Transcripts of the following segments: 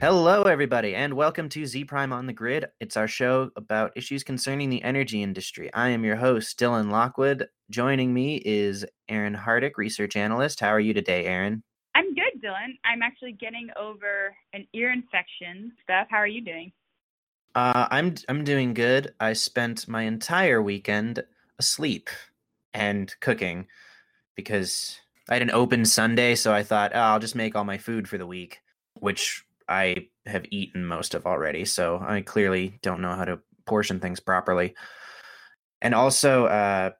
Hello, everybody, and welcome to Zpryme on the Grid. It's our show about issues concerning the energy industry. I am your host, Dylan Lockwood. Joining me is Aaron Hardick, research analyst. How are you today, Aaron? I'm good, Dylan. I'm actually getting over an ear infection stuff. How are you doing? Uh, I'm I'm doing good. I spent my entire weekend asleep and cooking because I had an open Sunday, so I thought, oh, I'll just make all my food for the week, which I have eaten most of already. So I clearly don't know how to portion things properly. And also, uh,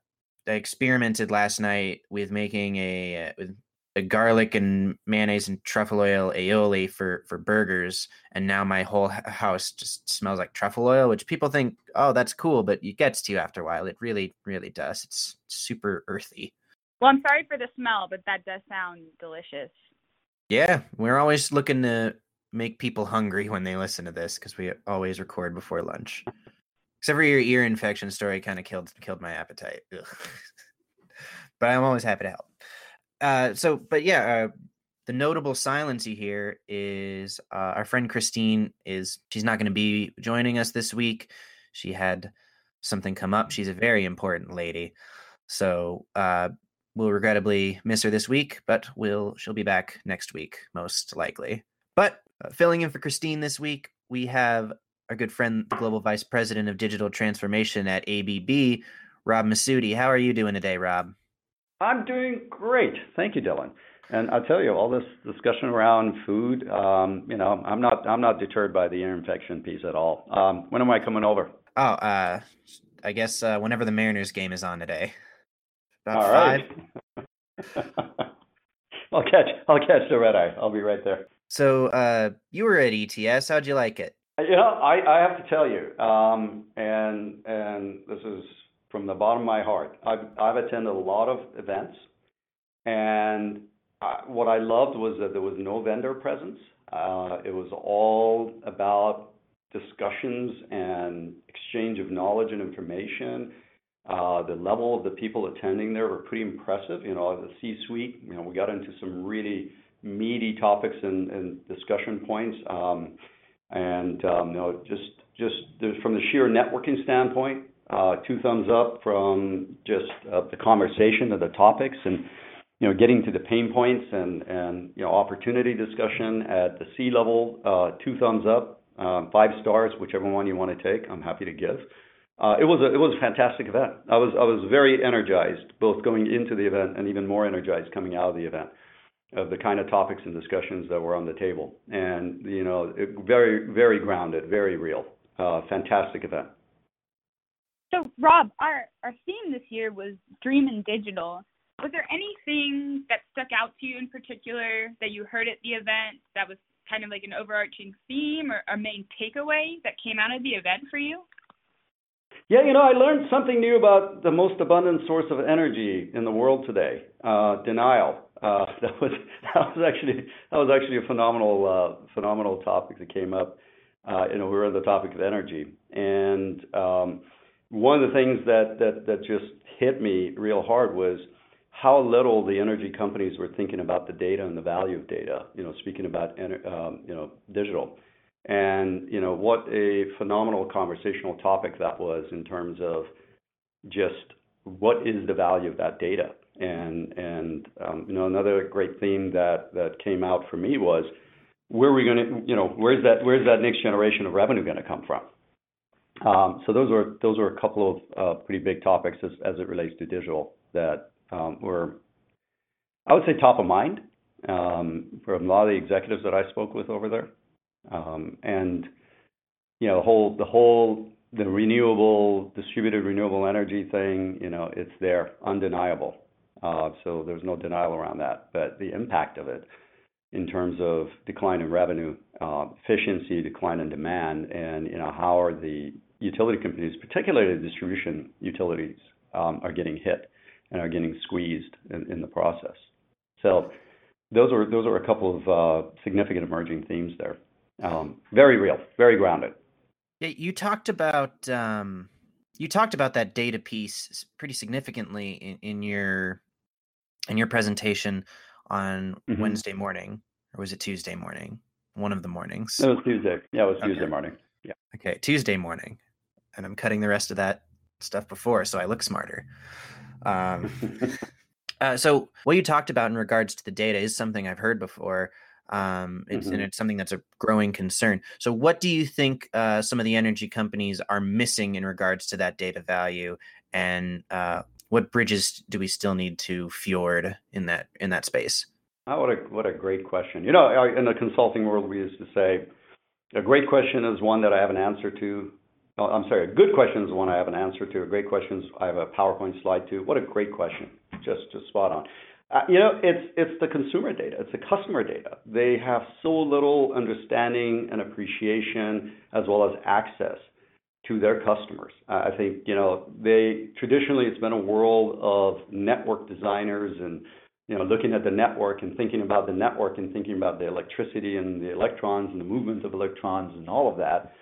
I experimented last night with making a uh, with a garlic and mayonnaise and truffle oil aioli for for burgers and now my whole house just smells like truffle oil which people think oh that's cool but it gets to you after a while it really really does it's super earthy well i'm sorry for the smell but that does sound delicious yeah we're always looking to make people hungry when they listen to this because we always record before lunch except for your ear infection story kind of killed killed my appetite but i'm always happy to help uh, so, but yeah, uh, the notable silence you hear is uh, our friend Christine is she's not going to be joining us this week. She had something come up. She's a very important lady, so uh, we'll regrettably miss her this week. But we'll she'll be back next week most likely. But uh, filling in for Christine this week, we have our good friend, the global vice president of digital transformation at ABB, Rob Massoudi. How are you doing today, Rob? I'm doing great. Thank you, Dylan. And I'll tell you, all this discussion around food, um, you know, I'm not I'm not deterred by the ear infection piece at all. Um, when am I coming over? Oh, uh, I guess uh, whenever the Mariners game is on today. About all right. I'll catch I'll catch the red eye. I'll be right there. So uh, you were at ETS. How'd you like it? You know, I, I have to tell you, um, and and this is from the bottom of my heart. I've, I've attended a lot of events, and I, what I loved was that there was no vendor presence. Uh, it was all about discussions and exchange of knowledge and information. Uh, the level of the people attending there were pretty impressive. You know, the C-suite. You know, we got into some really meaty topics and, discussion points. Um, and um, know, just just from the sheer networking standpoint, uh, two thumbs up from just uh, the conversation of the topics and you know getting to the pain points and you know opportunity discussion at the C level. Uh, two thumbs up, uh, five stars, whichever one you want to take. I'm happy to give. It was a it was a fantastic event. I was I was very energized both going into the event and even more energized coming out of the event of the kind of topics and discussions that were on the table. And you know, it, very very grounded, very real. Uh, fantastic event. So, Rob, our, our theme this year was Dream and Digital. Was there anything that stuck out to you in particular that you heard at the event that was kind of like an overarching theme or a main takeaway that came out of the event for you? Yeah, you know, I learned something new about the most abundant source of energy in the world today, uh, denial. Uh, that was that was actually that was actually a phenomenal uh, phenomenal topic that came up. Uh, you know, we were on the topic of energy, and um, one of the things that, that, that just hit me real hard was how little the energy companies were thinking about the data and the value of data, you know, speaking about, um, you know, digital. And, you know, what a phenomenal conversational topic that was in terms of just what is the value of that data? And, and um, you know, another great theme that, that came out for me was where are we going to, you know, where's that, where's that next generation of revenue going to come from? Um, so those were those were a couple of uh, pretty big topics as, as it relates to digital that um, were, I would say, top of mind um, for a lot of the executives that I spoke with over there, um, and you know the whole the whole the renewable distributed renewable energy thing, you know, it's there, undeniable. Uh, so there's no denial around that. But the impact of it in terms of decline in revenue, uh, efficiency, decline in demand, and you know how are the utility companies, particularly the distribution utilities, um, are getting hit and are getting squeezed in, the process. So those are a couple of uh, significant emerging themes there. Um, very real, very grounded. Yeah, you talked about um, you talked about that data piece pretty significantly in your in your presentation on mm-hmm. Wednesday morning, or was it Tuesday morning? one of the mornings. It was Tuesday. Yeah, it was Tuesday morning. Yeah. Okay, Tuesday morning, and I'm cutting the rest of that stuff before, so I look smarter. Um, uh, so what you talked about in regards to the data is something I've heard before. Um, it's, and Mhm. it's something that's a growing concern. So, what do you think uh, some of the energy companies are missing in regards to that data value, and uh, what bridges do we still need to fjord in that in that space? Oh, what a what a great question. You know, in the consulting world, we used to say, a great question is one that I have an answer to. Oh, I'm sorry, a good question is one I have an answer to. A great question is I have a PowerPoint slide to. What a great question. Just just spot on. Uh, you know, it's it's the consumer data, it's the customer data. They have so little understanding and appreciation as well as access to their customers. I think, you know, they traditionally it's been a world of network designers and you know, looking at the network and thinking about the network and thinking about the electricity and the electrons and the movement of electrons and all of that.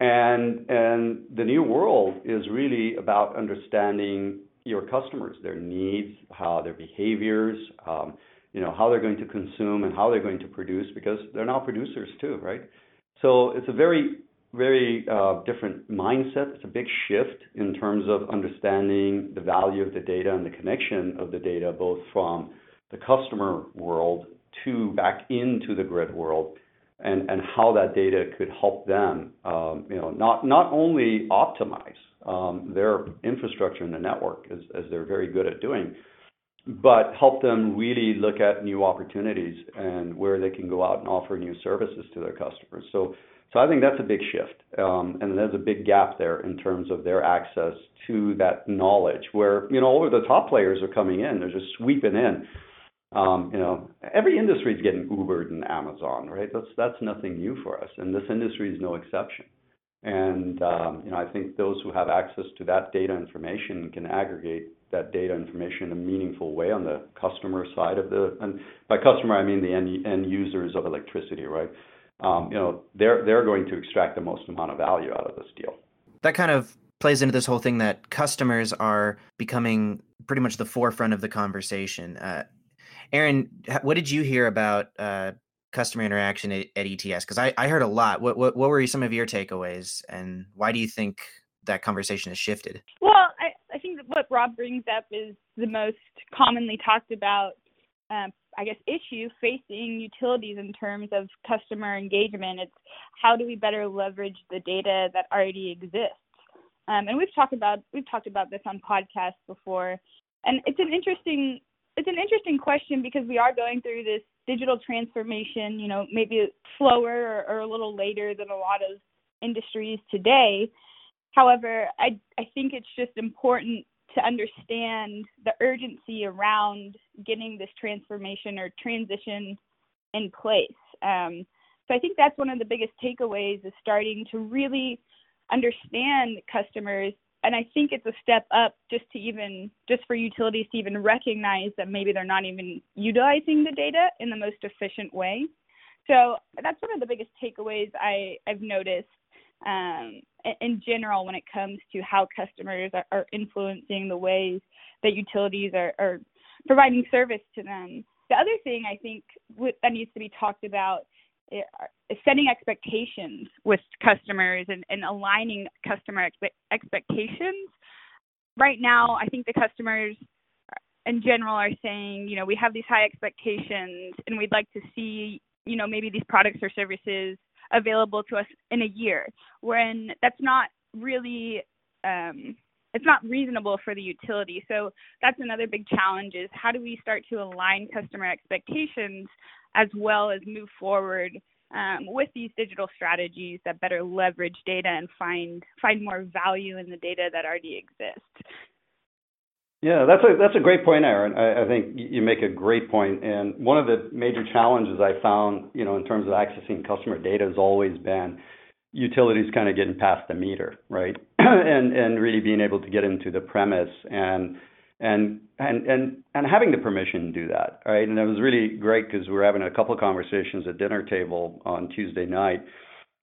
And and the new world is really about understanding your customers, their needs, how their behaviors, um, you know, how they're going to consume and how they're going to produce because they're now producers too, right? So it's a very very uh, different mindset. It's a big shift in terms of understanding the value of the data and the connection of the data, both from the customer world to back into the grid world, and, and how that data could help them, um, you know, not not only optimize um, their infrastructure in the network as, as they're very good at doing, but help them really look at new opportunities and where they can go out and offer new services to their customers. So so I think that's a big shift, um, and there's a big gap there in terms of their access to that knowledge. Where you know all of the top players are coming in, they're just sweeping in. Um, you know, every industry is getting Ubered and Amazon, right? That's that's nothing new for us, and this industry is no exception. And um, you know, I think those who have access to that data information can aggregate that data information in a meaningful way on the customer side of the, and by customer I mean the end, end users of electricity, right? Um, you know, they're they're going to extract the most amount of value out of this deal. That kind of plays into this whole thing that customers are becoming pretty much the forefront of the conversation. Uh, Aaron, what did you hear about uh, customer interaction at, at ETS? Because I, I heard a lot. What, what what were some of your takeaways, and why do you think that conversation has shifted? Well, I, I think that what Rob brings up is the most commonly talked about, um, I guess, issue facing utilities in terms of customer engagement. It's how do we better leverage the data that already exists? Um, and we've talked about we've talked about this on podcasts before, and it's an interesting it's an interesting question because we are going through this digital transformation. You know, maybe slower or, or a little later than a lot of industries today. However, I I think it's just important to understand the urgency around getting this transformation or transition in place. Um, so I think that's one of the biggest takeaways is starting to really understand customers. And I think it's a step up just to even just for utilities to even recognize that maybe they're not even utilizing the data in the most efficient way. So that's one of the biggest takeaways I, I've noticed um, in general when it comes to how customers are, are influencing the ways that utilities are, are, providing service to them. The other thing I think that needs to be talked about is setting expectations with customers and, and aligning customer expe- expectations. Right now, I think the customers in general are saying, you know, we have these high expectations and we'd like to see, you know, maybe these products or services available to us in a year when that's not really um, it's not reasonable for the utility. So that's another big challenge is how do we start to align customer expectations as well as move forward um, with these digital strategies that better leverage data and find find more value in the data that already exists yeah, that's a that's a great point, Aaron. I, I think you make a great point. point, and one of the major challenges I found, you know, in terms of accessing customer data, has always been utilities kind of getting past the meter, right, and and really being able to get into the premise and and and and and having the permission to do that, right? And it was really great because we were having a couple of conversations at dinner table on Tuesday night,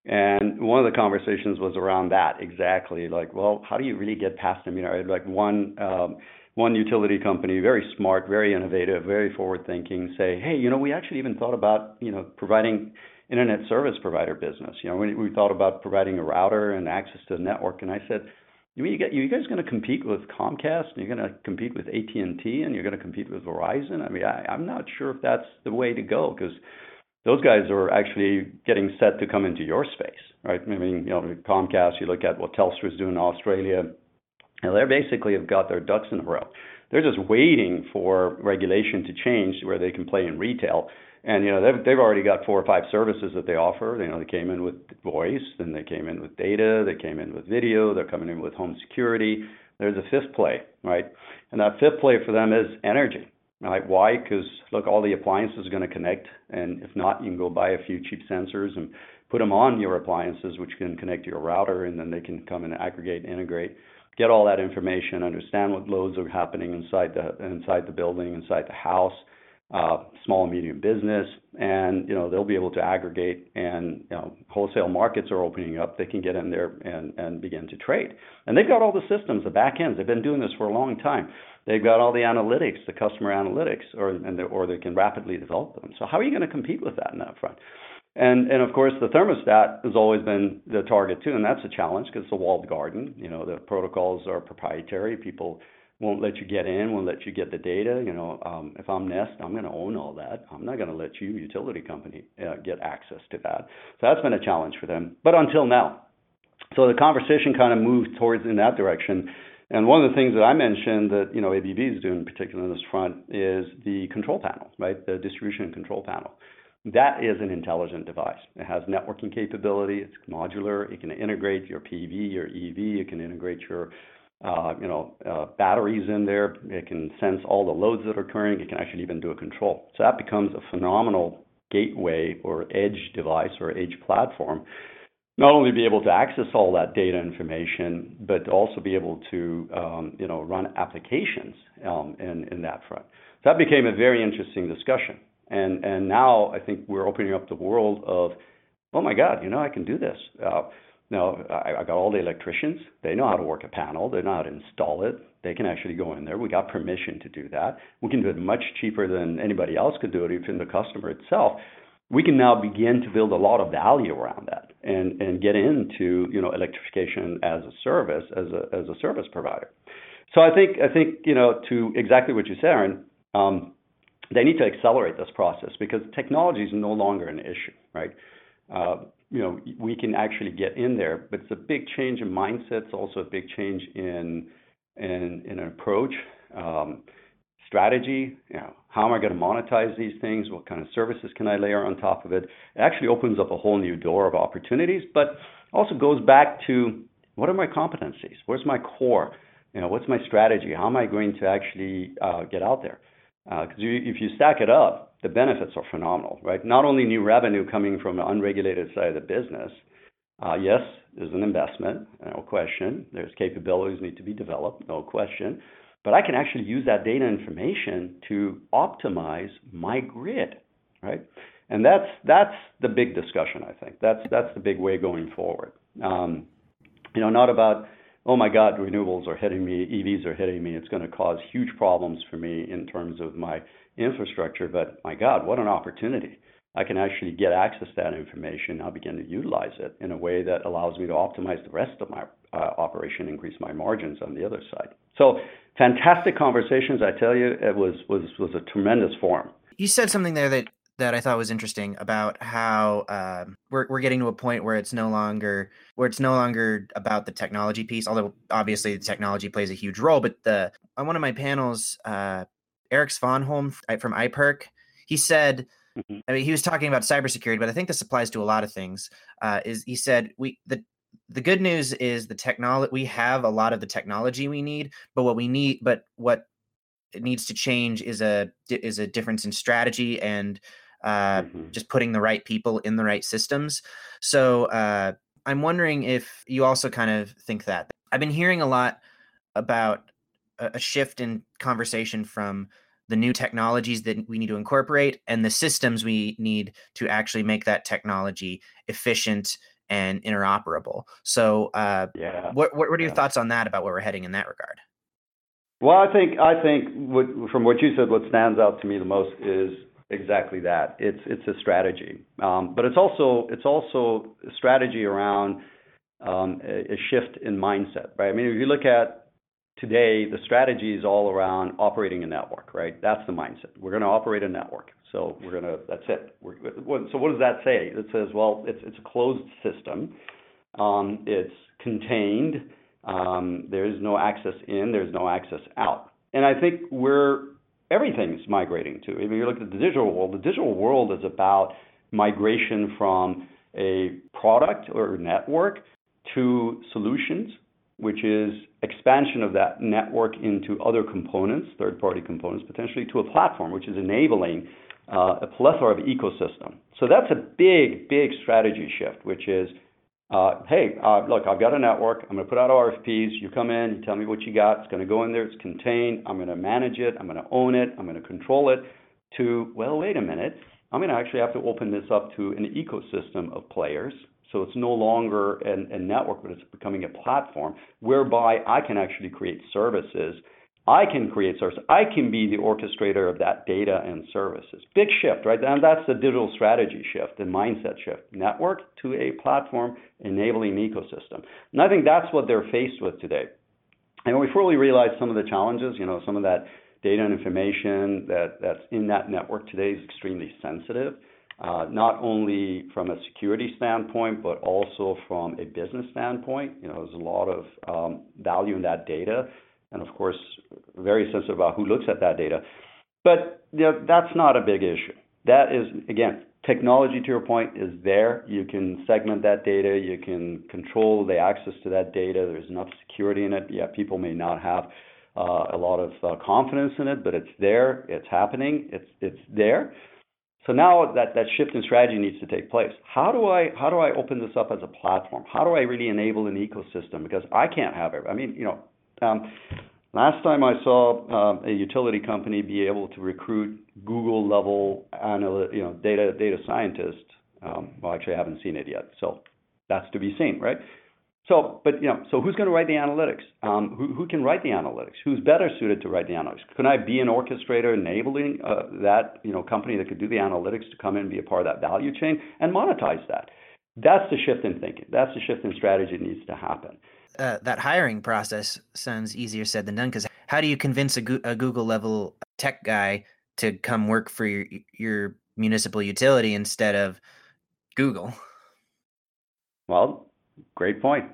and one of the conversations was around that exactly, like, well, how do you really get past the meter? Like one. Um, one utility company, very smart, very innovative, very forward thinking, say, hey, you know, we actually even thought about, you know, providing internet service provider business. You know, we, we thought about providing a router and access to the network, and I said, you mean you, guys going to compete with Comcast, and you're going to compete with AT and you're going to compete with Verizon? I mean, I'm not sure if that's the way to go because those guys are actually getting set to come into your space, right? I mean, you know, Comcast. You look at what Telstra is doing in Australia. And they basically have got their ducks in a row. They're just waiting for regulation to change where they can play in retail. And you know they've they've already got four or five services that they offer. You know they came in with voice, then they came in with data, they came in with video, they're coming in with home security. There's a fifth play, right? And that fifth play for them is energy, right? Why? Because look, all the appliances are going to connect, and if not, you can go buy a few cheap sensors and put them on your appliances, which can connect to your router, and then they can come and aggregate, integrate, get all that information, understand what loads are happening inside the inside the building, inside the house uh, small and medium business, and you know they'll be able to aggregate. And you know, wholesale markets are opening up. They can get in there and begin to trade. And they've got all the systems, the back ends. They've been doing this for a long time. They've got all the analytics, the customer analytics, or and they, or they can rapidly develop them. So how are you going to compete with that in that front? And and of course the thermostat has always been the target too, and that's a challenge because it's a walled garden. You know the protocols are proprietary. People won't let you get in, won't let you get the data. You know, um, if I'm Nest, I'm going to own all that. I'm not going to let you, utility company, uh, get access to that. So that's been a challenge for them. But until now, so the conversation kind of moved towards in that direction. And one of the things that I mentioned that you know ABB is doing, particularly on this front, is the control panel, right? The distribution control panel. That is an intelligent device. It has networking capability. It's modular. It can integrate your PV, your EV. It can integrate your uh, you know, uh, batteries in there. It can sense all the loads that are occurring. It can actually even do a control. So that becomes a phenomenal gateway or edge device or edge platform. Not only be able to access all that data information, but also be able to, um, you know, run applications um, in in that front. So that became a very interesting discussion. And and now I think we're opening up the world of, oh my God, you know, I can do this. Uh, now, I, I got all the electricians. They know how to work a panel. They know how to install it. They can actually go in there. We got permission to do that. We can do it much cheaper than anybody else could do it, even the customer itself. We can now begin to build a lot of value around that and, and get into you know electrification as a service, as a as a service provider. So I think I think you know to exactly what you said, Aaron. Um, they need to accelerate this process because technology is no longer an issue, right? Uh, you know, we can actually get in there. But it's a big change in mindset. It's also a big change in in, in an approach, um, strategy. You know, how am I going to monetize these things? What kind of services can I layer on top of it? It actually opens up a whole new door of opportunities, but also goes back to what are my competencies? Where's my core? You know, what's my strategy? How am I going to actually uh, get out there? Because uh, if you stack it up, the benefits are phenomenal, right? Not only new revenue coming from the unregulated side of the business. Uh, yes, there's an investment, no question. There's capabilities need to be developed, no question. But I can actually use that data information to optimize my grid, right? And that's that's the big discussion, I think. That's that's the big way going forward. Um, you know, not about oh my God, renewables are hitting me, EVs are hitting me. It's going to cause huge problems for me in terms of my infrastructure, but my God, what an opportunity. I can actually get access to that information. I'll begin to utilize it in a way that allows me to optimize the rest of my uh, operation, increase my margins on the other side. So, fantastic conversations. I tell you, it was was was a tremendous forum. You said something there that that I thought was interesting about how um, we're we're getting to a point where it's no longer where it's no longer about the technology piece. Although obviously the technology plays a huge role, but the on one of my panels, uh, Eric Svanholm from iPerk, he said, mm-hmm. I mean, he was talking about cybersecurity, but I think this applies to a lot of things. Uh, is he said we the the good news is the technology we have a lot of the technology we need, but what we need, but what it needs to change is a is a difference in strategy and uh, mm-hmm. just putting the right people in the right systems. So uh, I'm wondering if you also kind of think that. I've been hearing a lot about a shift in conversation from the new technologies that we need to incorporate and the systems we need to actually make that technology efficient and interoperable. So, uh, yeah, what, what, what are your yeah. thoughts on that about where we're heading in that regard? Well, I think I think what, from what you said, what stands out to me the most is exactly that. It's it's a strategy, um, but it's also it's also a strategy around um, a, shift in mindset, right? I mean, if you look at today, the strategy is all around operating a network, right? That's the mindset. We're going to operate a network, so we're to. That's it. So what does that say? It says, well, it's it's a closed system. Um, it's contained. There is no access in. There's no access out. And I think we're everything's migrating to. If you look at the digital world, the digital world is about migration from a product or network to solutions, which is expansion of that network into other components, third-party components, potentially to a platform, which is enabling uh, a plethora of ecosystem. So that's a big, big strategy shift, which is hey, uh, look, I've got a network. I'm going to put out RFPs. You come in, you tell me what you got. It's going to go in there. It's contained. I'm going to manage it. I'm going to own it. I'm going to control it. To, well, wait a minute. I'm going to actually have to open this up to an ecosystem of players. So it's no longer an, a network, but it's becoming a platform whereby I can actually create services I can create service. I can be the orchestrator of that data and services. Big shift, right? And that's the digital strategy shift, the mindset shift. Network to a platform enabling ecosystem. And I think that's what they're faced with today. And we fully realize some of the challenges, you know, some of that data and information that, that's in that network today is extremely sensitive. Uh, not only from a security standpoint, but also from a business standpoint. You know, there's a lot of um, value in that data and of course, very sensitive about who looks at that data. But you know, that's not a big issue. That is, again, technology, to your point, is there. You can segment that data. You can control the access to that data. There's enough security in it. Yeah, people may not have uh, a lot of uh, confidence in it, but it's there. It's happening. It's it's there. So now that, that shift in strategy needs to take place. How do I how do I open this up as a platform? How do I really enable an ecosystem? Because I can't have it. I mean, you know, last time I saw uh, a utility company be able to recruit Google level you know, data data scientists, um, well, actually I haven't seen it yet, so that's to be seen, right? So, but you know, so who's going to write the analytics? Um, who, who can write the analytics? Who's better suited to write the analytics? Can I be an orchestrator enabling uh, that you know company that could do the analytics to come in and be a part of that value chain and monetize that? That's the shift in thinking. That's the shift in strategy that needs to happen uh, that hiring process sounds easier said than done because how do you convince a, a, Google level tech guy to come work for your your municipal utility instead of Google? Well, great point.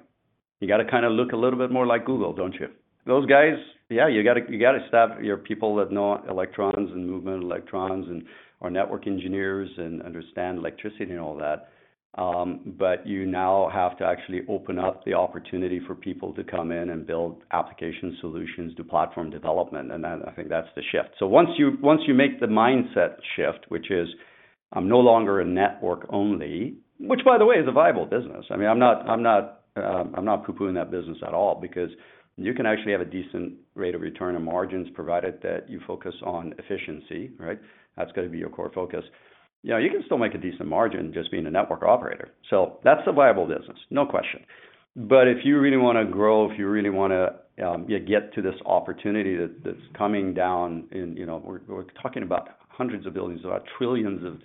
You got to kind of look a little bit more like Google, don't you? Those guys, yeah, you got to you got to staff your people that know electrons and movement electrons and are network engineers and understand electricity and all that. Um, but you now have to actually open up the opportunity for people to come in and build application solutions, do platform development, and I think that's the shift. So once you once you make the mindset shift, which is I'm no longer a network only, which by the way is a viable business. I mean, I'm not I'm not um, I'm not poo-pooing that business at all because you can actually have a decent rate of return on margins provided that you focus on efficiency, right? That's to be your core focus you know, you can still make a decent margin just being a network operator. So that's a viable business, no question. But if you really want to grow, if you really want to um, you get to this opportunity that, that's coming down in, you know, we're, we're talking about hundreds of billions, about trillions of,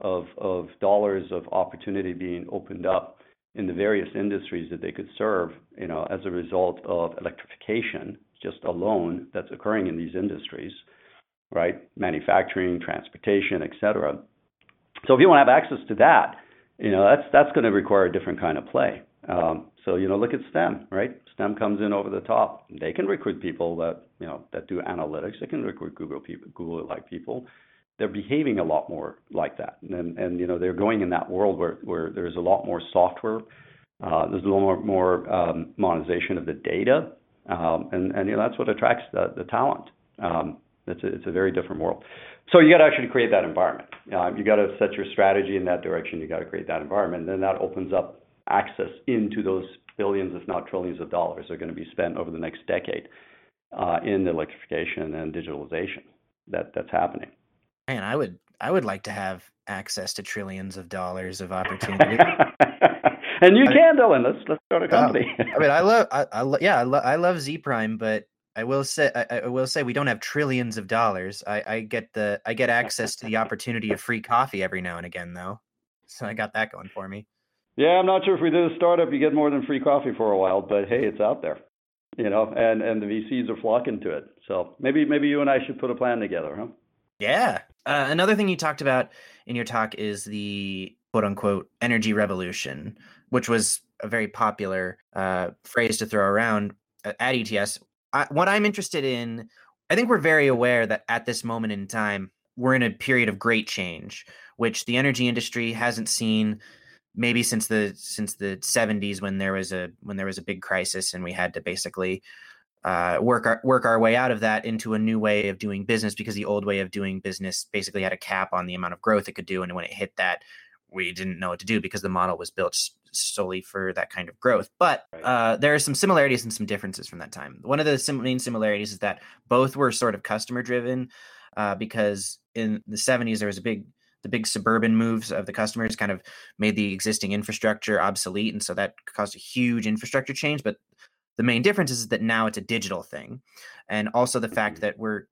of, of dollars of opportunity being opened up in the various industries that they could serve, you know, as a result of electrification just alone that's occurring in these industries, right? Manufacturing, transportation, et cetera so if you want to have access to that, you know, that's that's going to require a different kind of play. Um, so you know, look at STEM, right? STEM comes in over the top. They can recruit people that you know that do analytics. They can recruit Google people, Google like people. They're behaving a lot more like that, and and you know they're going in that world where where there's a lot more software. Uh, there's a little more more um, monetization of the data, um, and and you know that's what attracts the the talent. Um, it's a, it's a very different world. So you got to actually create that environment. Uh, you got to set your strategy in that direction. You got to create that environment. And then that opens up access into those billions, if not trillions of dollars that are going to be spent over the next decade uh, in electrification and digitalization that that's happening. Man, I would I would like to have access to trillions of dollars of opportunity. and you I, can, Dylan. Let's let's start a company. Uh, I mean, I love I, I yeah I, lo- I love Zpryme, but I will say I, I, will say we don't have trillions of dollars. I, I get the I get access to the opportunity of free coffee every now and again though. So I got that going for me. Yeah, I'm not sure if we did a startup you get more than free coffee for a while, but hey, it's out there. You know, and and the VCs are flocking to it. So maybe maybe you and I should put a plan together, huh? Yeah. Uh, another thing you talked about in your talk is the quote unquote energy revolution, which was a very popular uh, phrase to throw around at ETS. I, what I'm interested in, I think we're very aware that at this moment in time, we're in a period of great change, which the energy industry hasn't seen maybe since the since the 70s when there was a when there was a big crisis and we had to basically uh, work our work our way out of that into a new way of doing business because the old way of doing business basically had a cap on the amount of growth it could do and when it hit that we didn't know what to do because the model was built solely for that kind of growth. But uh, there are some similarities and some differences from that time. One of the sim- main similarities is that both were sort of customer driven uh, because in the 70s there was a big the big suburban moves of the customers kind of made the existing infrastructure obsolete and so that caused a huge infrastructure change but the main difference is that now it's a digital thing and also the fact mm-hmm. that we're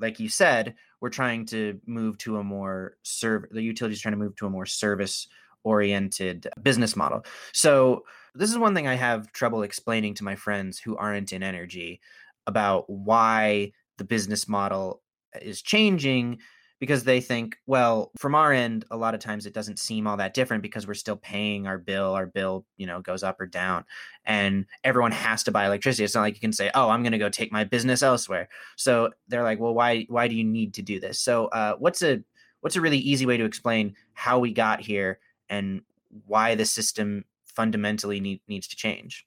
like you said we're trying to move to a more serve the utility is trying to move to a more service oriented business model. So this is one thing I have trouble explaining to my friends who aren't in energy about why the business model is changing because they think, well, from our end, a lot of times it doesn't seem all that different because we're still paying our bill. Our bill, you know, goes up or down, and everyone has to buy electricity. It's not like you can say, "Oh, I'm going to go take my business elsewhere." So they're like, "Well, why? Why do you need to do this?" So, uh, what's a what's a really easy way to explain how we got here and why the system fundamentally need, needs to change?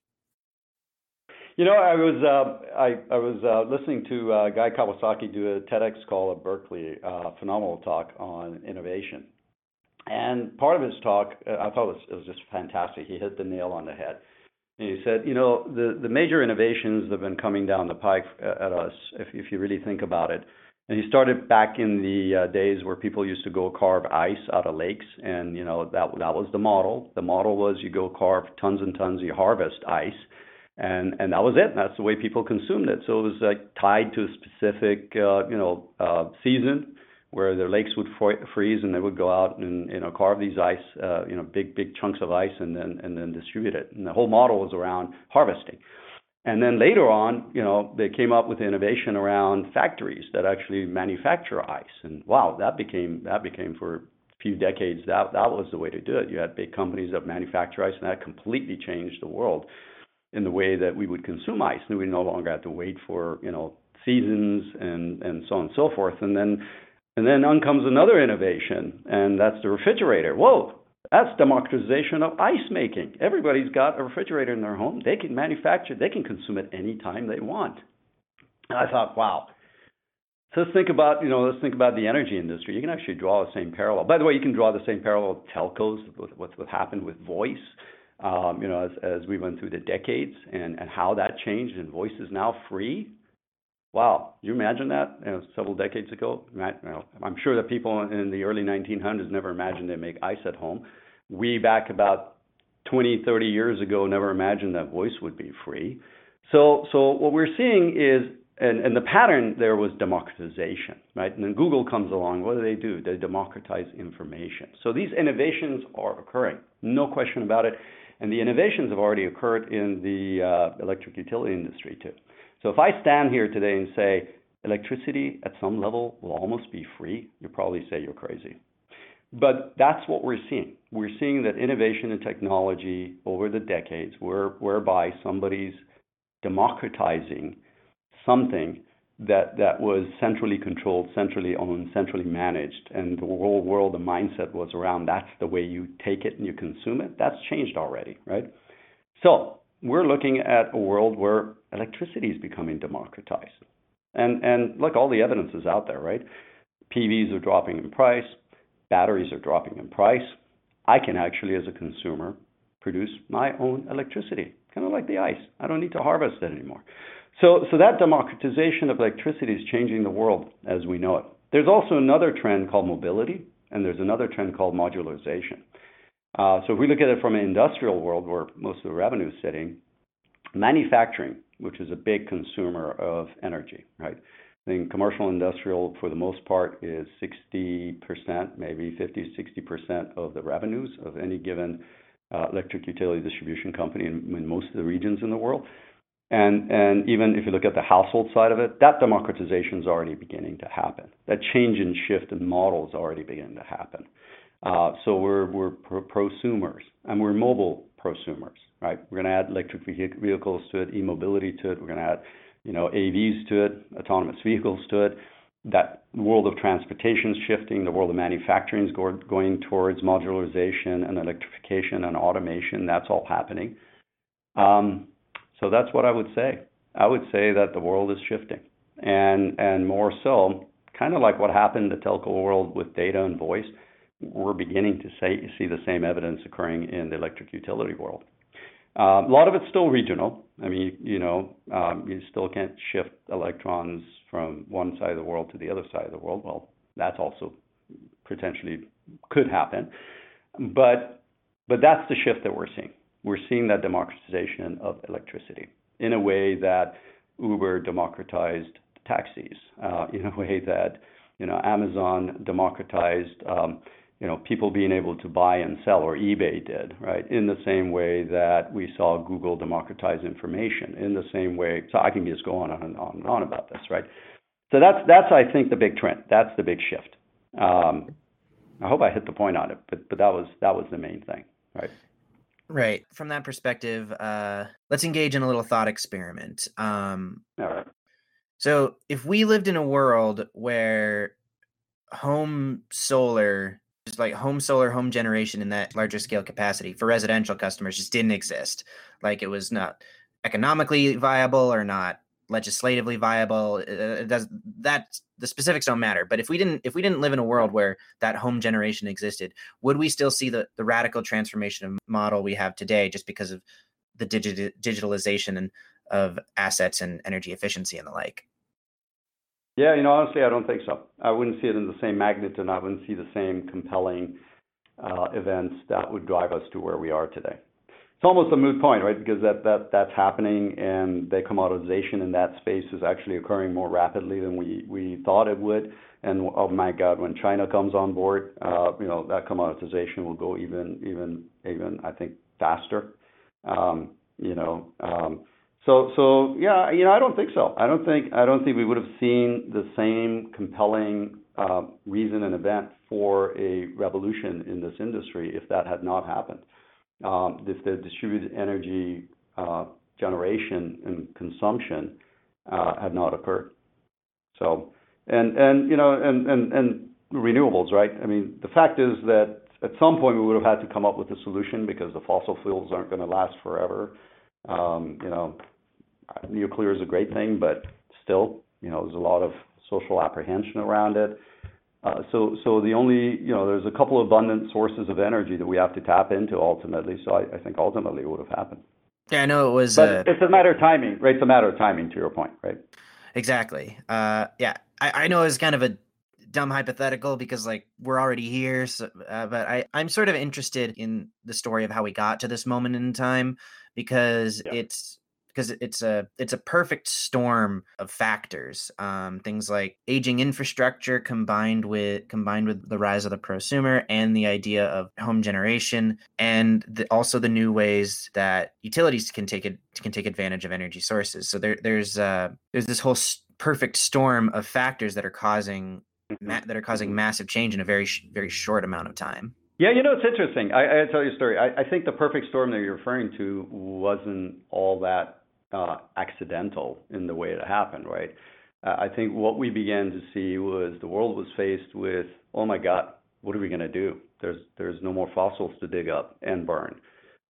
You know, I was uh, I, I was uh, listening to uh, Guy Kawasaki do a TEDx call at Berkeley, uh, phenomenal talk on innovation. And part of his talk, uh, I thought it was, it was just fantastic. He hit the nail on the head. And he said, you know, the, the major innovations that have been coming down the pike uh, at us, if, if you really think about it, and he started back in the uh, days where people used to go carve ice out of lakes, and you know that that was the model. The model was you go carve tons and tons, you harvest ice, and and that was it. That's the way people consumed it. So it was like tied to a specific uh, you know uh, season where the lakes would freeze and they would go out and you know carve these ice, uh, you know big big chunks of ice and then and then distribute it. And the whole model was around harvesting. And then later on, you know, they came up with innovation around factories that actually manufacture ice. And wow, that became that became for a few decades that that was the way to do it. You had big companies that manufacture ice, and that completely changed the world in the way that we would consume ice. And we no longer had to wait for you know seasons and and so on and so forth. And then and then on comes another innovation, and that's the refrigerator. Whoa, that's democratization of ice making. Everybody's got a refrigerator in their home. They can manufacture, they can consume it anytime they want. And I thought, wow. So let's think about, you know, let's think about the energy industry. You can actually draw the same parallel. By the way, you can draw the same parallel with telcos, with what's what happened with voice. Um, you know, as, we went through the decades and, how that changed, and voice is now free. Wow, you imagine that you know, several decades ago? I'm sure that people in the early 1900s never imagined they'd make ice at home we back about 20, 30 years ago never imagined that voice would be free. So, so what we're seeing is, and, and the pattern there was democratization, right? And then Google comes along. What do they do? They democratize information. So these innovations are occurring, no question about it. And the innovations have already occurred in the uh, electric utility industry too. So if I stand here today and say electricity at some level will almost be free, you probably say you're crazy. But that's what we're seeing. We're seeing that innovation and technology over the decades, where, whereby somebody's democratizing something that, that was centrally controlled, centrally owned, centrally managed, and the whole world, the mindset was around that's the way you take it and you consume it. That's changed already, right? So we're looking at a world where electricity is becoming democratized. And, and look, all the evidence is out there, right? PVs are dropping in price, batteries are dropping in price, I can actually, as a consumer, produce my own electricity, kind of like the ice. I don't need to harvest it anymore. So, so that democratization of electricity is changing the world as we know it. There's also another trend called mobility, and there's another trend called modularization. Uh, so if we look at it from an industrial world where most of the revenue is sitting, manufacturing which is a big consumer of energy, right? I think commercial industrial, for the most part, is 60%, maybe 50%-60% of the revenues of any given electric utility distribution company in most of the regions in the world. And even if you look at the household side of it, that democratization is already beginning to happen. That change in shift in model is already beginning to happen. Uh, so we're prosumers, and we're mobile prosumers, right? We're gonna add electric vehicles to it, e-mobility to it. We're gonna add, you know, AVs to it, autonomous vehicles to it. That world of transportation is shifting, the world of manufacturing is going towards modularization and electrification and automation. That's all happening. Um, So that's what I would say. I would say that the world is shifting, and and more so, kind of like what happened in the telco world with data and voice, we're beginning to see the same evidence occurring in the electric utility world. Um, a lot of it's still regional. I mean, you know, um, you still can't shift electrons from one side of the world to the other side of the world. Well, that's also potentially could happen. but But that's the shift that we're seeing. We're seeing that democratization of electricity in a way that Uber democratized taxis, uh, in a way that, you know, Amazon democratized, um, you know, people being able to buy and sell, or eBay did, right? In the same way that we saw Google democratize information, in the same way. So I can just go on and on and on about this, right? So that's, I think, the big trend. That's the big shift. Um, I hope I hit the point on it, but but that was that was the main thing, right? Right. From that perspective, uh, let's engage in a little thought experiment. Um, All right. So if we lived in a world where home solar, just like home solar, home generation in that larger scale capacity for residential customers just didn't exist, like it was not economically viable or not legislatively viable, uh, uh, it does that the specifics don't matter. But if we didn't if we didn't live in a world where that home generation existed, would we still see the the radical transformation of model we have today just because of the digitalization and of assets and energy efficiency and the like? Yeah, you know, honestly, I don't think so. I wouldn't see it in the same magnitude, and I wouldn't see the same compelling uh, events that would drive us to where we are today. It's almost a moot point, right? Because that that that's happening, and the commoditization in that space is actually occurring more rapidly than we we thought it would. And, oh, my God, when China comes on board, uh, you know, that commoditization will go even, even even I think, faster. Um, you know, Um so so yeah, you know, I don't think so. I don't think I don't think we would have seen the same compelling uh, reason and event for a revolution in this industry if that had not happened, Um, if the distributed energy uh, generation and consumption uh, had not occurred. So, and and you know, and and renewables, right? I mean, the fact is that at some point, we would have had to come up with a solution because the fossil fuels aren't gonna last forever. Um, you know, nuclear is a great thing, but still, you know, there's a lot of social apprehension around it. Uh, so the only, you know, there's a couple of abundant sources of energy that we have to tap into ultimately. So I think ultimately it would have happened. Yeah, I know it was. But uh, it's a matter of timing, right? It's a matter of timing, to your point, right? Exactly. Uh, yeah, I know it's kind of a dumb hypothetical because, like, we're already here, so, but I'm sort of interested in the story of how we got to this moment in time because Yeah. it's because it's a it's a perfect storm of factors. Um, things like aging infrastructure combined with combined with the rise of the prosumer and the idea of home generation, and the, also the new ways that utilities can take it can take advantage of energy sources. So there there's uh, there's this whole s- perfect storm of factors that are causing ma- that are causing massive change in a very sh- very short amount of time. Yeah, you know, it's interesting. I, I tell you a story. I, I think the perfect storm that you're referring to wasn't all that accidental in the way it happened, right? Uh, I think what we began to see was the world was faced with, oh my God, what are we gonna do? There's there's no more fossils to dig up and burn.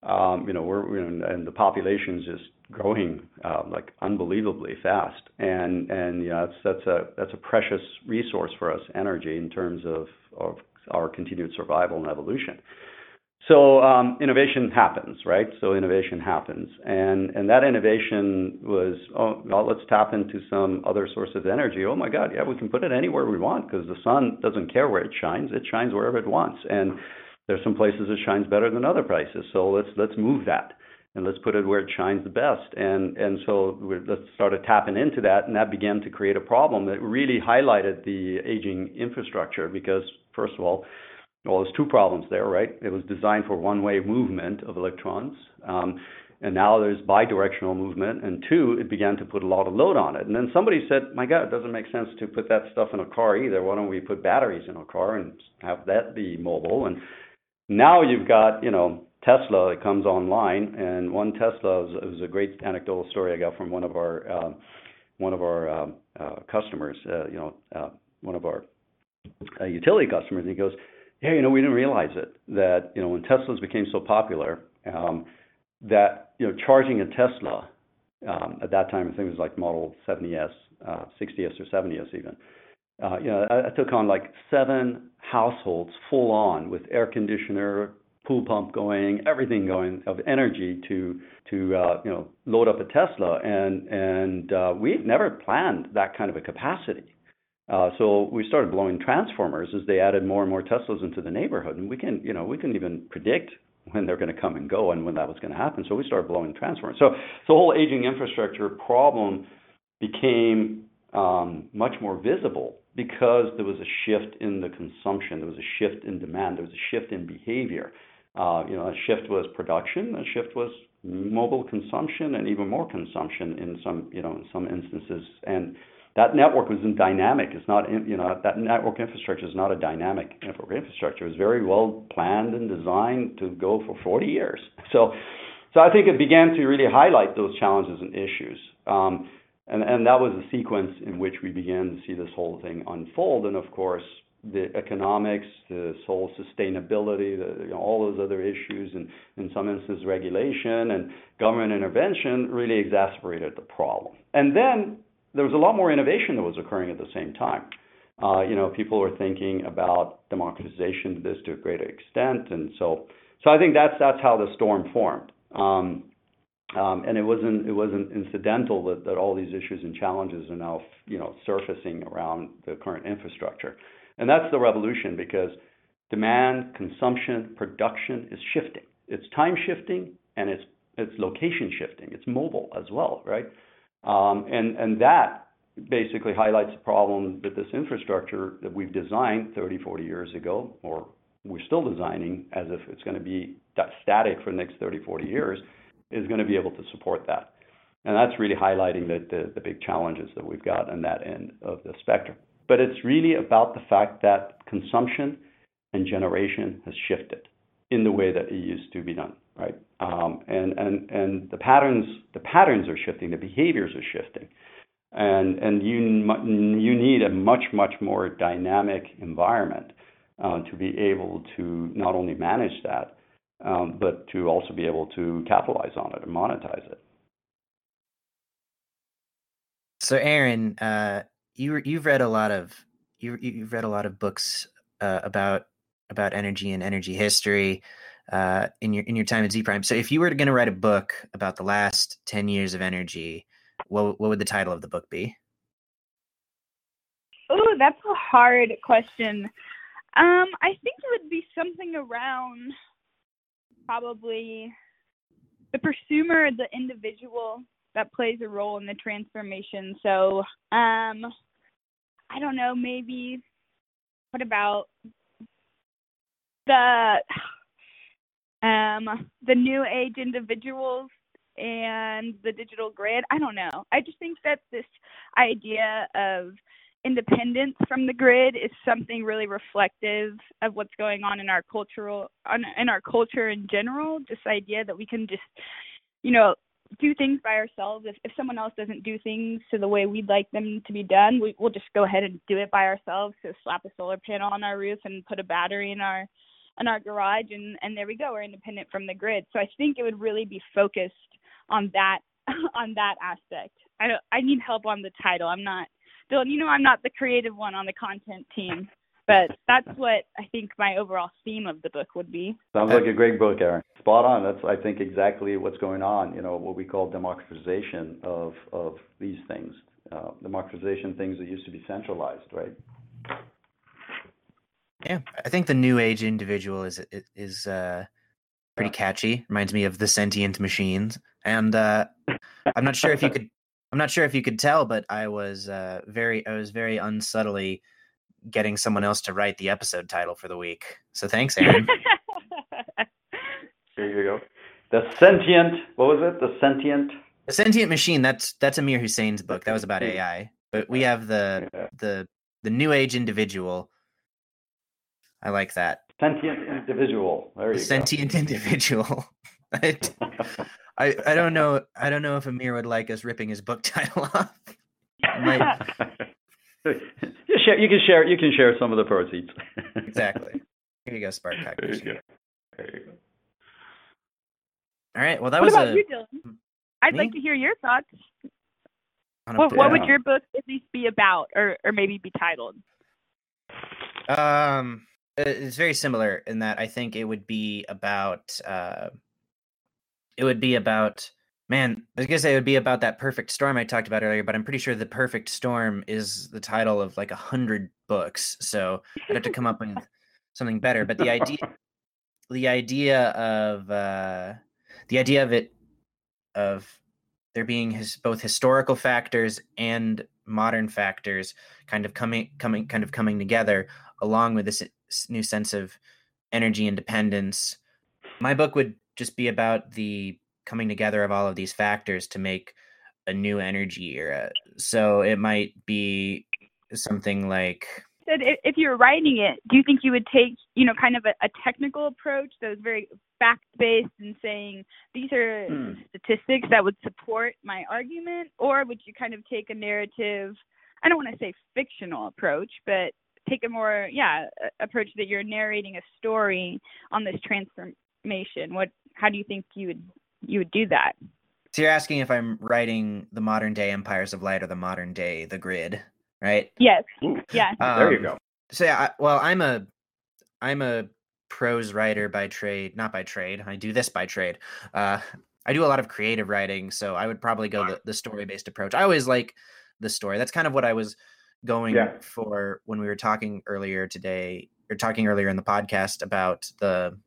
Um, you know, and the population's just growing uh, like unbelievably fast, and and you know that's that's a that's a precious resource for us, energy in terms of our continued survival and evolution. So um, innovation happens, right? So innovation happens, and and that innovation was, oh, well, let's tap into some other source of energy. Oh my God, yeah, we can put it anywhere we want because the sun doesn't care where it shines; it shines wherever it wants. And there's some places it shines better than other places, so let's let's move that. and let's put it where it shines the best. And and so let's started tapping into that, and that began to create a problem that really highlighted the aging infrastructure because first of all, well, there's two problems there, right? It was designed for one-way movement of electrons, um, and now there's bidirectional movement. And two, it began to put a lot of load on it. And then somebody said, "My God, it doesn't make sense to put that stuff in a car either. Why don't we put batteries in a car and have that be mobile?" And now you've got, you know, Tesla that comes online, and one Tesla it was a great anecdotal story I got from one of our um, one of our um, uh, customers, uh, you know, uh, one of our uh, utility customers. And he goes, "Yeah, you know, we didn't realize it that you know when Teslas became so popular, um, that you know charging a Tesla um, at that time I think it was like Model 70s, uh, 60s or 70s even." Uh, you know, I, I took on like seven households full on with air conditioner, pool pump going, everything going of energy to to uh, you know load up a Tesla, and and uh, we never planned that kind of a capacity. Uh, so we started blowing transformers as they added more and more Teslas into the neighborhood, and we can you know we couldn't even predict when they're going to come and go and when that was going to happen. So we started blowing transformers. So, so the whole aging infrastructure problem became um, much more visible because there was a shift in the consumption, there was a shift in demand, there was a shift in behavior. Uh, you know, a shift was production, a shift was mobile consumption, and even more consumption in some, you know, in some instances. And that network in dynamic. It's not, you know, that network infrastructure is not a dynamic network infrastructure. It's very well planned and designed to go for 40 years. So, so I think it began to really highlight those challenges and issues. Um, and, and that was the sequence in which we began to see this whole thing unfold. And of course, the economics, the whole sustainability, the, you know, all those other issues, and in some instances regulation and government intervention really exacerbated the problem. And then there was a lot more innovation that was occurring at the same time. Uh, you know, people were thinking about democratization of this to a greater extent, and so so I think that's that's how the storm formed. Um, um, and it wasn't it wasn't incidental that, that all these issues and challenges are now you know surfacing around the current infrastructure. And that's the revolution because demand, consumption, production is shifting. It's time shifting and it's it's location shifting. It's mobile as well, right? Um, and that basically highlights the problem that this infrastructure that we've designed 30, 40 years ago, or we're still designing as if it's going to be static for the next 30, 40 years, is going to be able to support that. And that's really highlighting the big challenges that we've got on that end of the spectrum but it's really about the fact that consumption and generation has shifted in the way that it used to be done, right? Um, and the patterns the patterns are shifting, the behaviors are shifting, and and you you need a much much more dynamic environment uh, to be able to not only manage that, um, but to also be able to capitalize on it and monetize it. So, Aaron, uh, you you've read a lot of you you've read a lot of books uh, about about energy and energy history uh, in your in your time at Zpryme. So if you were going to write a book about the last ten years of energy, what what would the title of the book be? Oh, that's a hard question. Um, I think it would be something around probably the prosumer, the individual that plays a role in the transformation. So, um, I don't know, maybe what about the um the new age individuals and the digital grid? I don't know. I just think that this idea of independence from the grid is something really reflective of what's going on in our cultural in our culture in general this idea that we can just you know do things by ourselves. If if someone else doesn't do things to the way we'd like them to be done, we we'll just go ahead and do it by ourselves. So slap a solar panel on our roof and put a battery in our in our garage and and there we go. We're independent from the grid. So I think it would really be focused on that on that aspect. I don't I need help on the title. I'm not Dylan, you know I'm not the creative one on the content team but that's what I think my overall theme of the book would be. Sounds like a great book, Aaron. Spot on. That's I think exactly what's going on. You know what we call democratization of of these things, uh, democratization things that used to be centralized, right? Yeah, I think the new age individual is is uh, pretty catchy. Reminds me of the sentient machines. And uh, I'm not sure if you could. I'm not sure if you could tell, but I was uh, very, I was very unsubtly getting someone else to write the episode title for the week. So thanks, Aaron. Here you go. The sentient. What was it? The sentient. the sentient machine. That's that's Amir Husain's book. That was about AI. But we have the Yeah. the the new age individual. I like that. Sentient individual. There The you sentient individual. I. I I don't know. I don't know if Amir would like us ripping his book title off. Might- you, share, you can share. You can share some of the proceeds. Exactly. Here you go, Spark Pack. There you go. There you go. All right. Well, that what was about a you, Dylan? I'd Me? like to hear your thoughts. a What, what would your book at least be about, or or maybe be titled? Um, it's very similar in that I think it would be about. Uh, it would be about. Man, I say it would be about that perfect storm I talked about earlier, but I'm pretty sure the perfect storm is the title of like a hundred books. So I'd have to come up with something better. But the idea, the idea of uh, the idea of it, of there being his both historical factors and modern factors kind of coming coming kind of coming together along with this new sense of energy independence my book would just be about the coming together of all of these factors to make a new energy era so it might be something like if you were writing it, do you think you would take, you know, kind of a, a technical approach that was very fact based and saying these are Hmm. statistics that would support my argument, or would you kind of take a narrative? I don't want to say fictional approach, but take a more, yeah, approach that you're narrating a story on this transformation. What? How do you think you would you would do that? so you're asking if i'm writing the modern day empires of light or the modern day the grid right Yes. Ooh, Yeah. there you Um, go. So yeah, I, well, I'm a I'm a prose writer by trade, not by trade. I do this by trade. Uh, I do a lot of creative writing, so I would probably go the, the story based approach. I always like the story. That's kind of what I was going Yeah. for when we were talking earlier today, or talking earlier in the podcast about the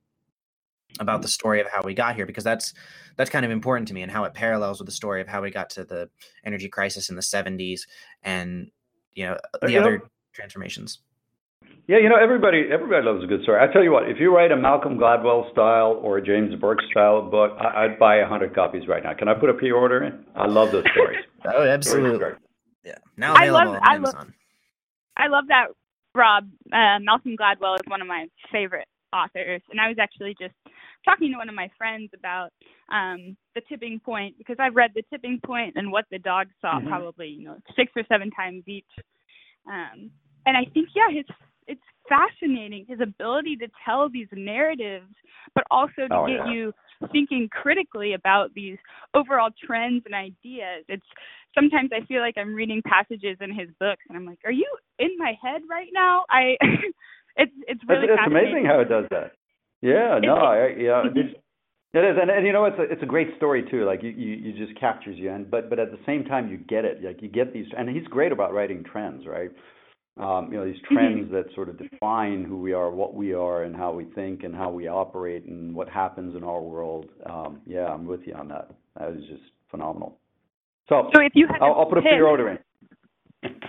about the story of how we got here because that's that's kind of important to me and how it parallels with the story of how we got to the energy crisis in the 70s and you know Uh, the you know- other transformations Yeah, you know, everybody everybody loves a good story. I tell you what, if you write a Malcolm Gladwell style or a James Burke style book, I, I'd buy a hundred copies right now. Can I put a pre-order in? I love those stories. Oh, absolutely. Great. Yeah. Now I love- on I love- I love that, Rob. Uh, Malcolm Gladwell is one of my favorite authors, and I was actually just talking to one of my friends about um, the tipping point because I've read the tipping point and what the dog saw Mhm. probably you know six or seven times each, um, and I think yeah, his it's fascinating his ability to tell these narratives, but also to Oh, get yeah. you thinking critically about these overall trends and ideas. It's sometimes I feel like I'm reading passages in his books and I'm like, are you in my head right now? I it's it's It's, really it's fascinating. amazing how it does that. Yeah, no, I, yeah, it, it is, and, and you know, it's a it's a great story too. Like you, you, you just captures you, and but but at the same time, you get it. Like you get these, and he's great about writing trends, right? Um, you know, these Mhm. trends that sort of define who we are, what we are, and how we think, and how we operate, and what happens in our world. Um, yeah, I'm with you on that. That is just phenomenal. So, So if you had I'll, I'll put a pick, pre-order in.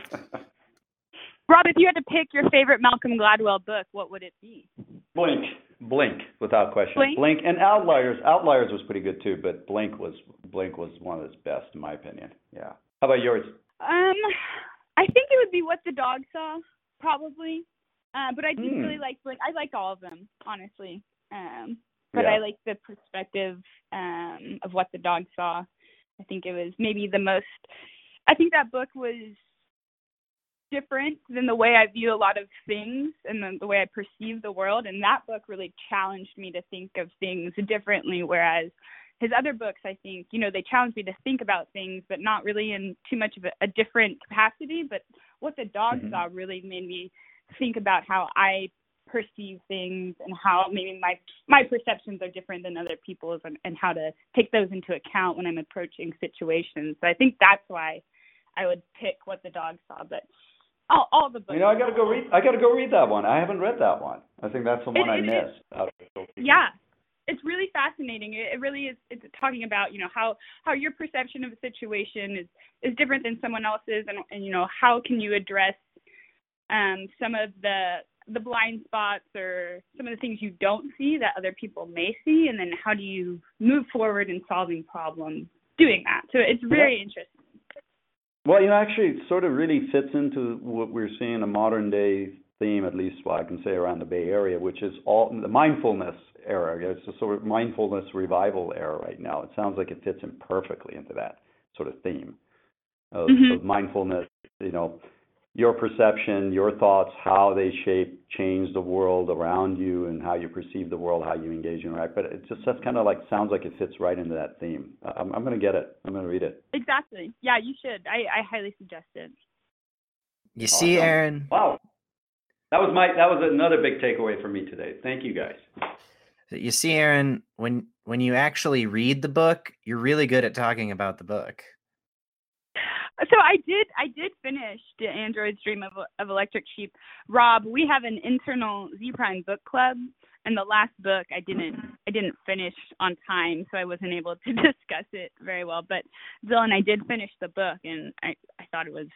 Rob, if you had to pick your favorite Malcolm Gladwell book, what would it be? Blink, Blink, without question. Blink? and Outliers. Outliers was pretty good too, but Blink was Blink was one of his best in my opinion. Yeah. How about yours? Um, I think it would be what the dog saw, probably. Uh, but I do Hmm. really like like I like all of them, honestly. Um, but yeah. I like the perspective um of what the dog saw. I think it was maybe the most. I think that book was different than the way I view a lot of things and the, the way I perceive the world. And that book really challenged me to think of things differently. Whereas his other books, I think, you know, they challenge me to think about things, but not really in too much of a, a different capacity. But what the dog Mhm. saw really made me think about how I perceive things and how maybe my my perceptions are different than other people's and, and how to take those into account when I'm approaching situations. So I think that's why I would pick what the dog saw. But all all the books. You know, I gotta go read. I gotta go read that one. I haven't read that one. I think that's the one It- I it is- missed. of Yeah. It's really fascinating. It, it really is. It's talking about you know how how your perception of a situation is is different than someone else's, and and you know how can you address um, some of the the blind spots or some of the things you don't see that other people may see, and then how do you move forward in solving problems doing that? So it's very yeah. interesting. Well, you know, actually, it sort of really fits into what we're seeing a modern day theme, at least what I can say around the Bay Area, which is all the mindfulness era. It's a sort of mindfulness revival era right now. It sounds like it fits in perfectly into that sort of theme of, mm-hmm. of mindfulness. You know, your perception, your thoughts, how they shape, change the world around you, and how you perceive the world, how you engage and interact. But it just that's kind of like sounds like it fits right into that theme. I'm, I'm going to get it. I'm going to read it. Exactly. Yeah, you should. I, I highly suggest it. You see, Aaron. Wow. That was my that was another big takeaway for me today. Thank you guys. You see, Aaron, when when you actually read the book, you're really good at talking about the book. So I did I did finish the Android's Dream of, of Electric Sheep. Rob, we have an internal Zpryme book club, and the last book I didn't I didn't finish on time, so I wasn't able to discuss it very well. But Dylan, I did finish the book, and I I thought it was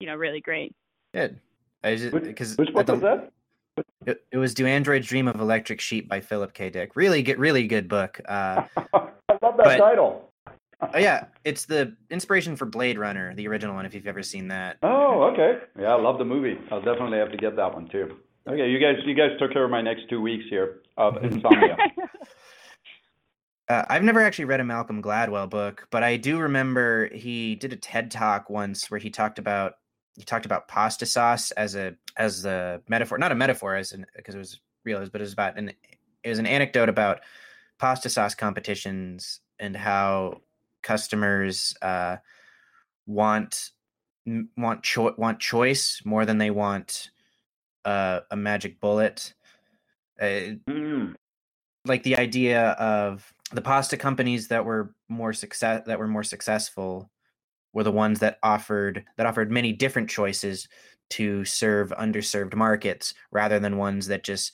you know really great. Good. I just because which, which book was that? It, it, was "Do Androids Dream of Electric Sheep" by Philip K. Dick. Really good, really good book. Uh, I love that but, title. oh yeah, it's the inspiration for Blade Runner, the original one. If you've ever seen that. Oh, okay. Yeah, I love the movie. I'll definitely have to get that one too. Okay, you guys, you guys took care of my next two weeks here of insomnia. Uh, I've never actually read a Malcolm Gladwell book, but I do remember he did a TED talk once where he talked about he talked about pasta sauce as a as the metaphor, not a metaphor, as an because it was real, but it was about an it was an anecdote about pasta sauce competitions and how customers uh, want want cho- want choice more than they want uh, a magic bullet. Uh, mm. Like the idea of the pasta companies that were more success that were more successful were the ones that offered that offered many different choices to serve underserved markets rather than ones that just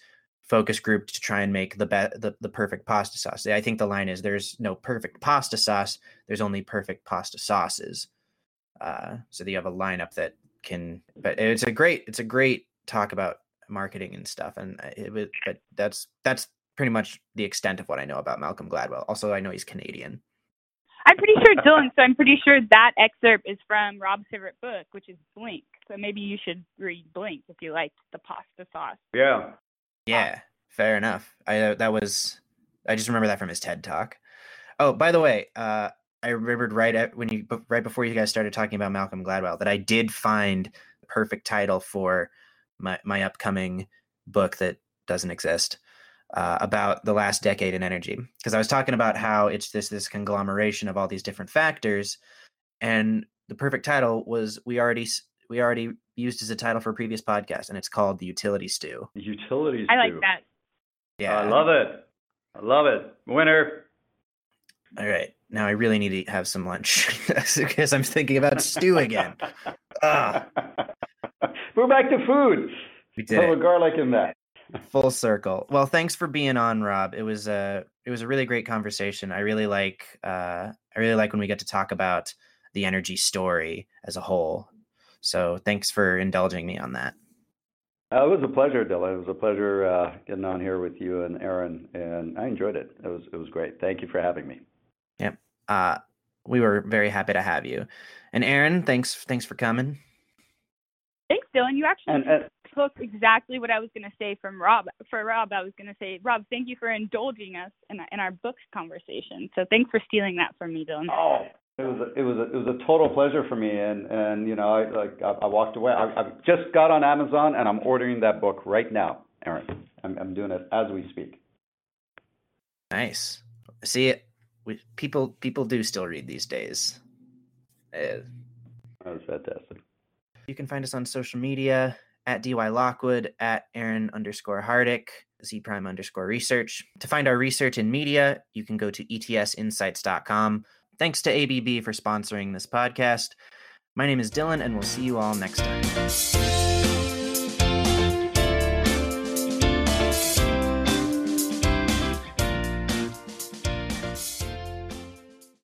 focus grouped to try and make the, be- the the perfect pasta sauce. I think the line is there's no perfect pasta sauce, there's only perfect pasta sauces. Uh, so you have a lineup that can but it's a great it's a great talk about marketing and stuff and it, but that's that's pretty much the extent of what I know about Malcolm Gladwell. Also, I know he's Canadian. I'm pretty sure it's Dylan. So I'm pretty sure that excerpt is from Rob's favorite book, which is Blink. So maybe you should read Blink if you liked the pasta sauce. Yeah. Yeah. Fair enough. I uh, that was. I just remember that from his TED talk. Oh, by the way, uh, I remembered right at when you right before you guys started talking about Malcolm Gladwell that I did find the perfect title for my my upcoming book that doesn't exist uh, about the last decade in energy because I was talking about how it's this this conglomeration of all these different factors, and the perfect title was we already we already used as a title for a previous podcast, and it's called the Utility Stew. The Utility Stew. I like that. Yeah, I love it. I love it. Winner. All right, now I really need to have some lunch because I'm thinking about stew again. Ah. We're back to food. We did. Put garlic in that full circle. Well thanks for being on rob. It was a it was a really great conversation. I really like uh i really like when we get to talk about the energy story as a whole. So thanks for indulging me on that. Uh, it was a pleasure dylan it was a pleasure uh, getting on here with you and aaron and i enjoyed it. It was it was great. Thank you for having me. Yep. Uh we were very happy to have you. And aaron thanks thanks for coming. Thanks dylan. You actually and, and, took exactly what I was going to say from Rob. For Rob, I was going to say, Rob, thank you for indulging us in, in our books conversation. So thanks for stealing that from me, Dylan. Oh, it was a, it was a, it was a total pleasure for me, and and you know, I like I, I walked away. I, I just got on Amazon, and I'm ordering that book right now, Aaron. I'm I'm doing it as we speak. Nice. See it. We, people people do still read these days. Uh, that was fantastic. You can find us on social media at DY Lockwood, at Aaron underscore Hardick, Zpryme underscore research. To find our research and media, you can go to etsinsights.com. Thanks to ABB for sponsoring this podcast. My name is Dylan, and we'll see you all next time.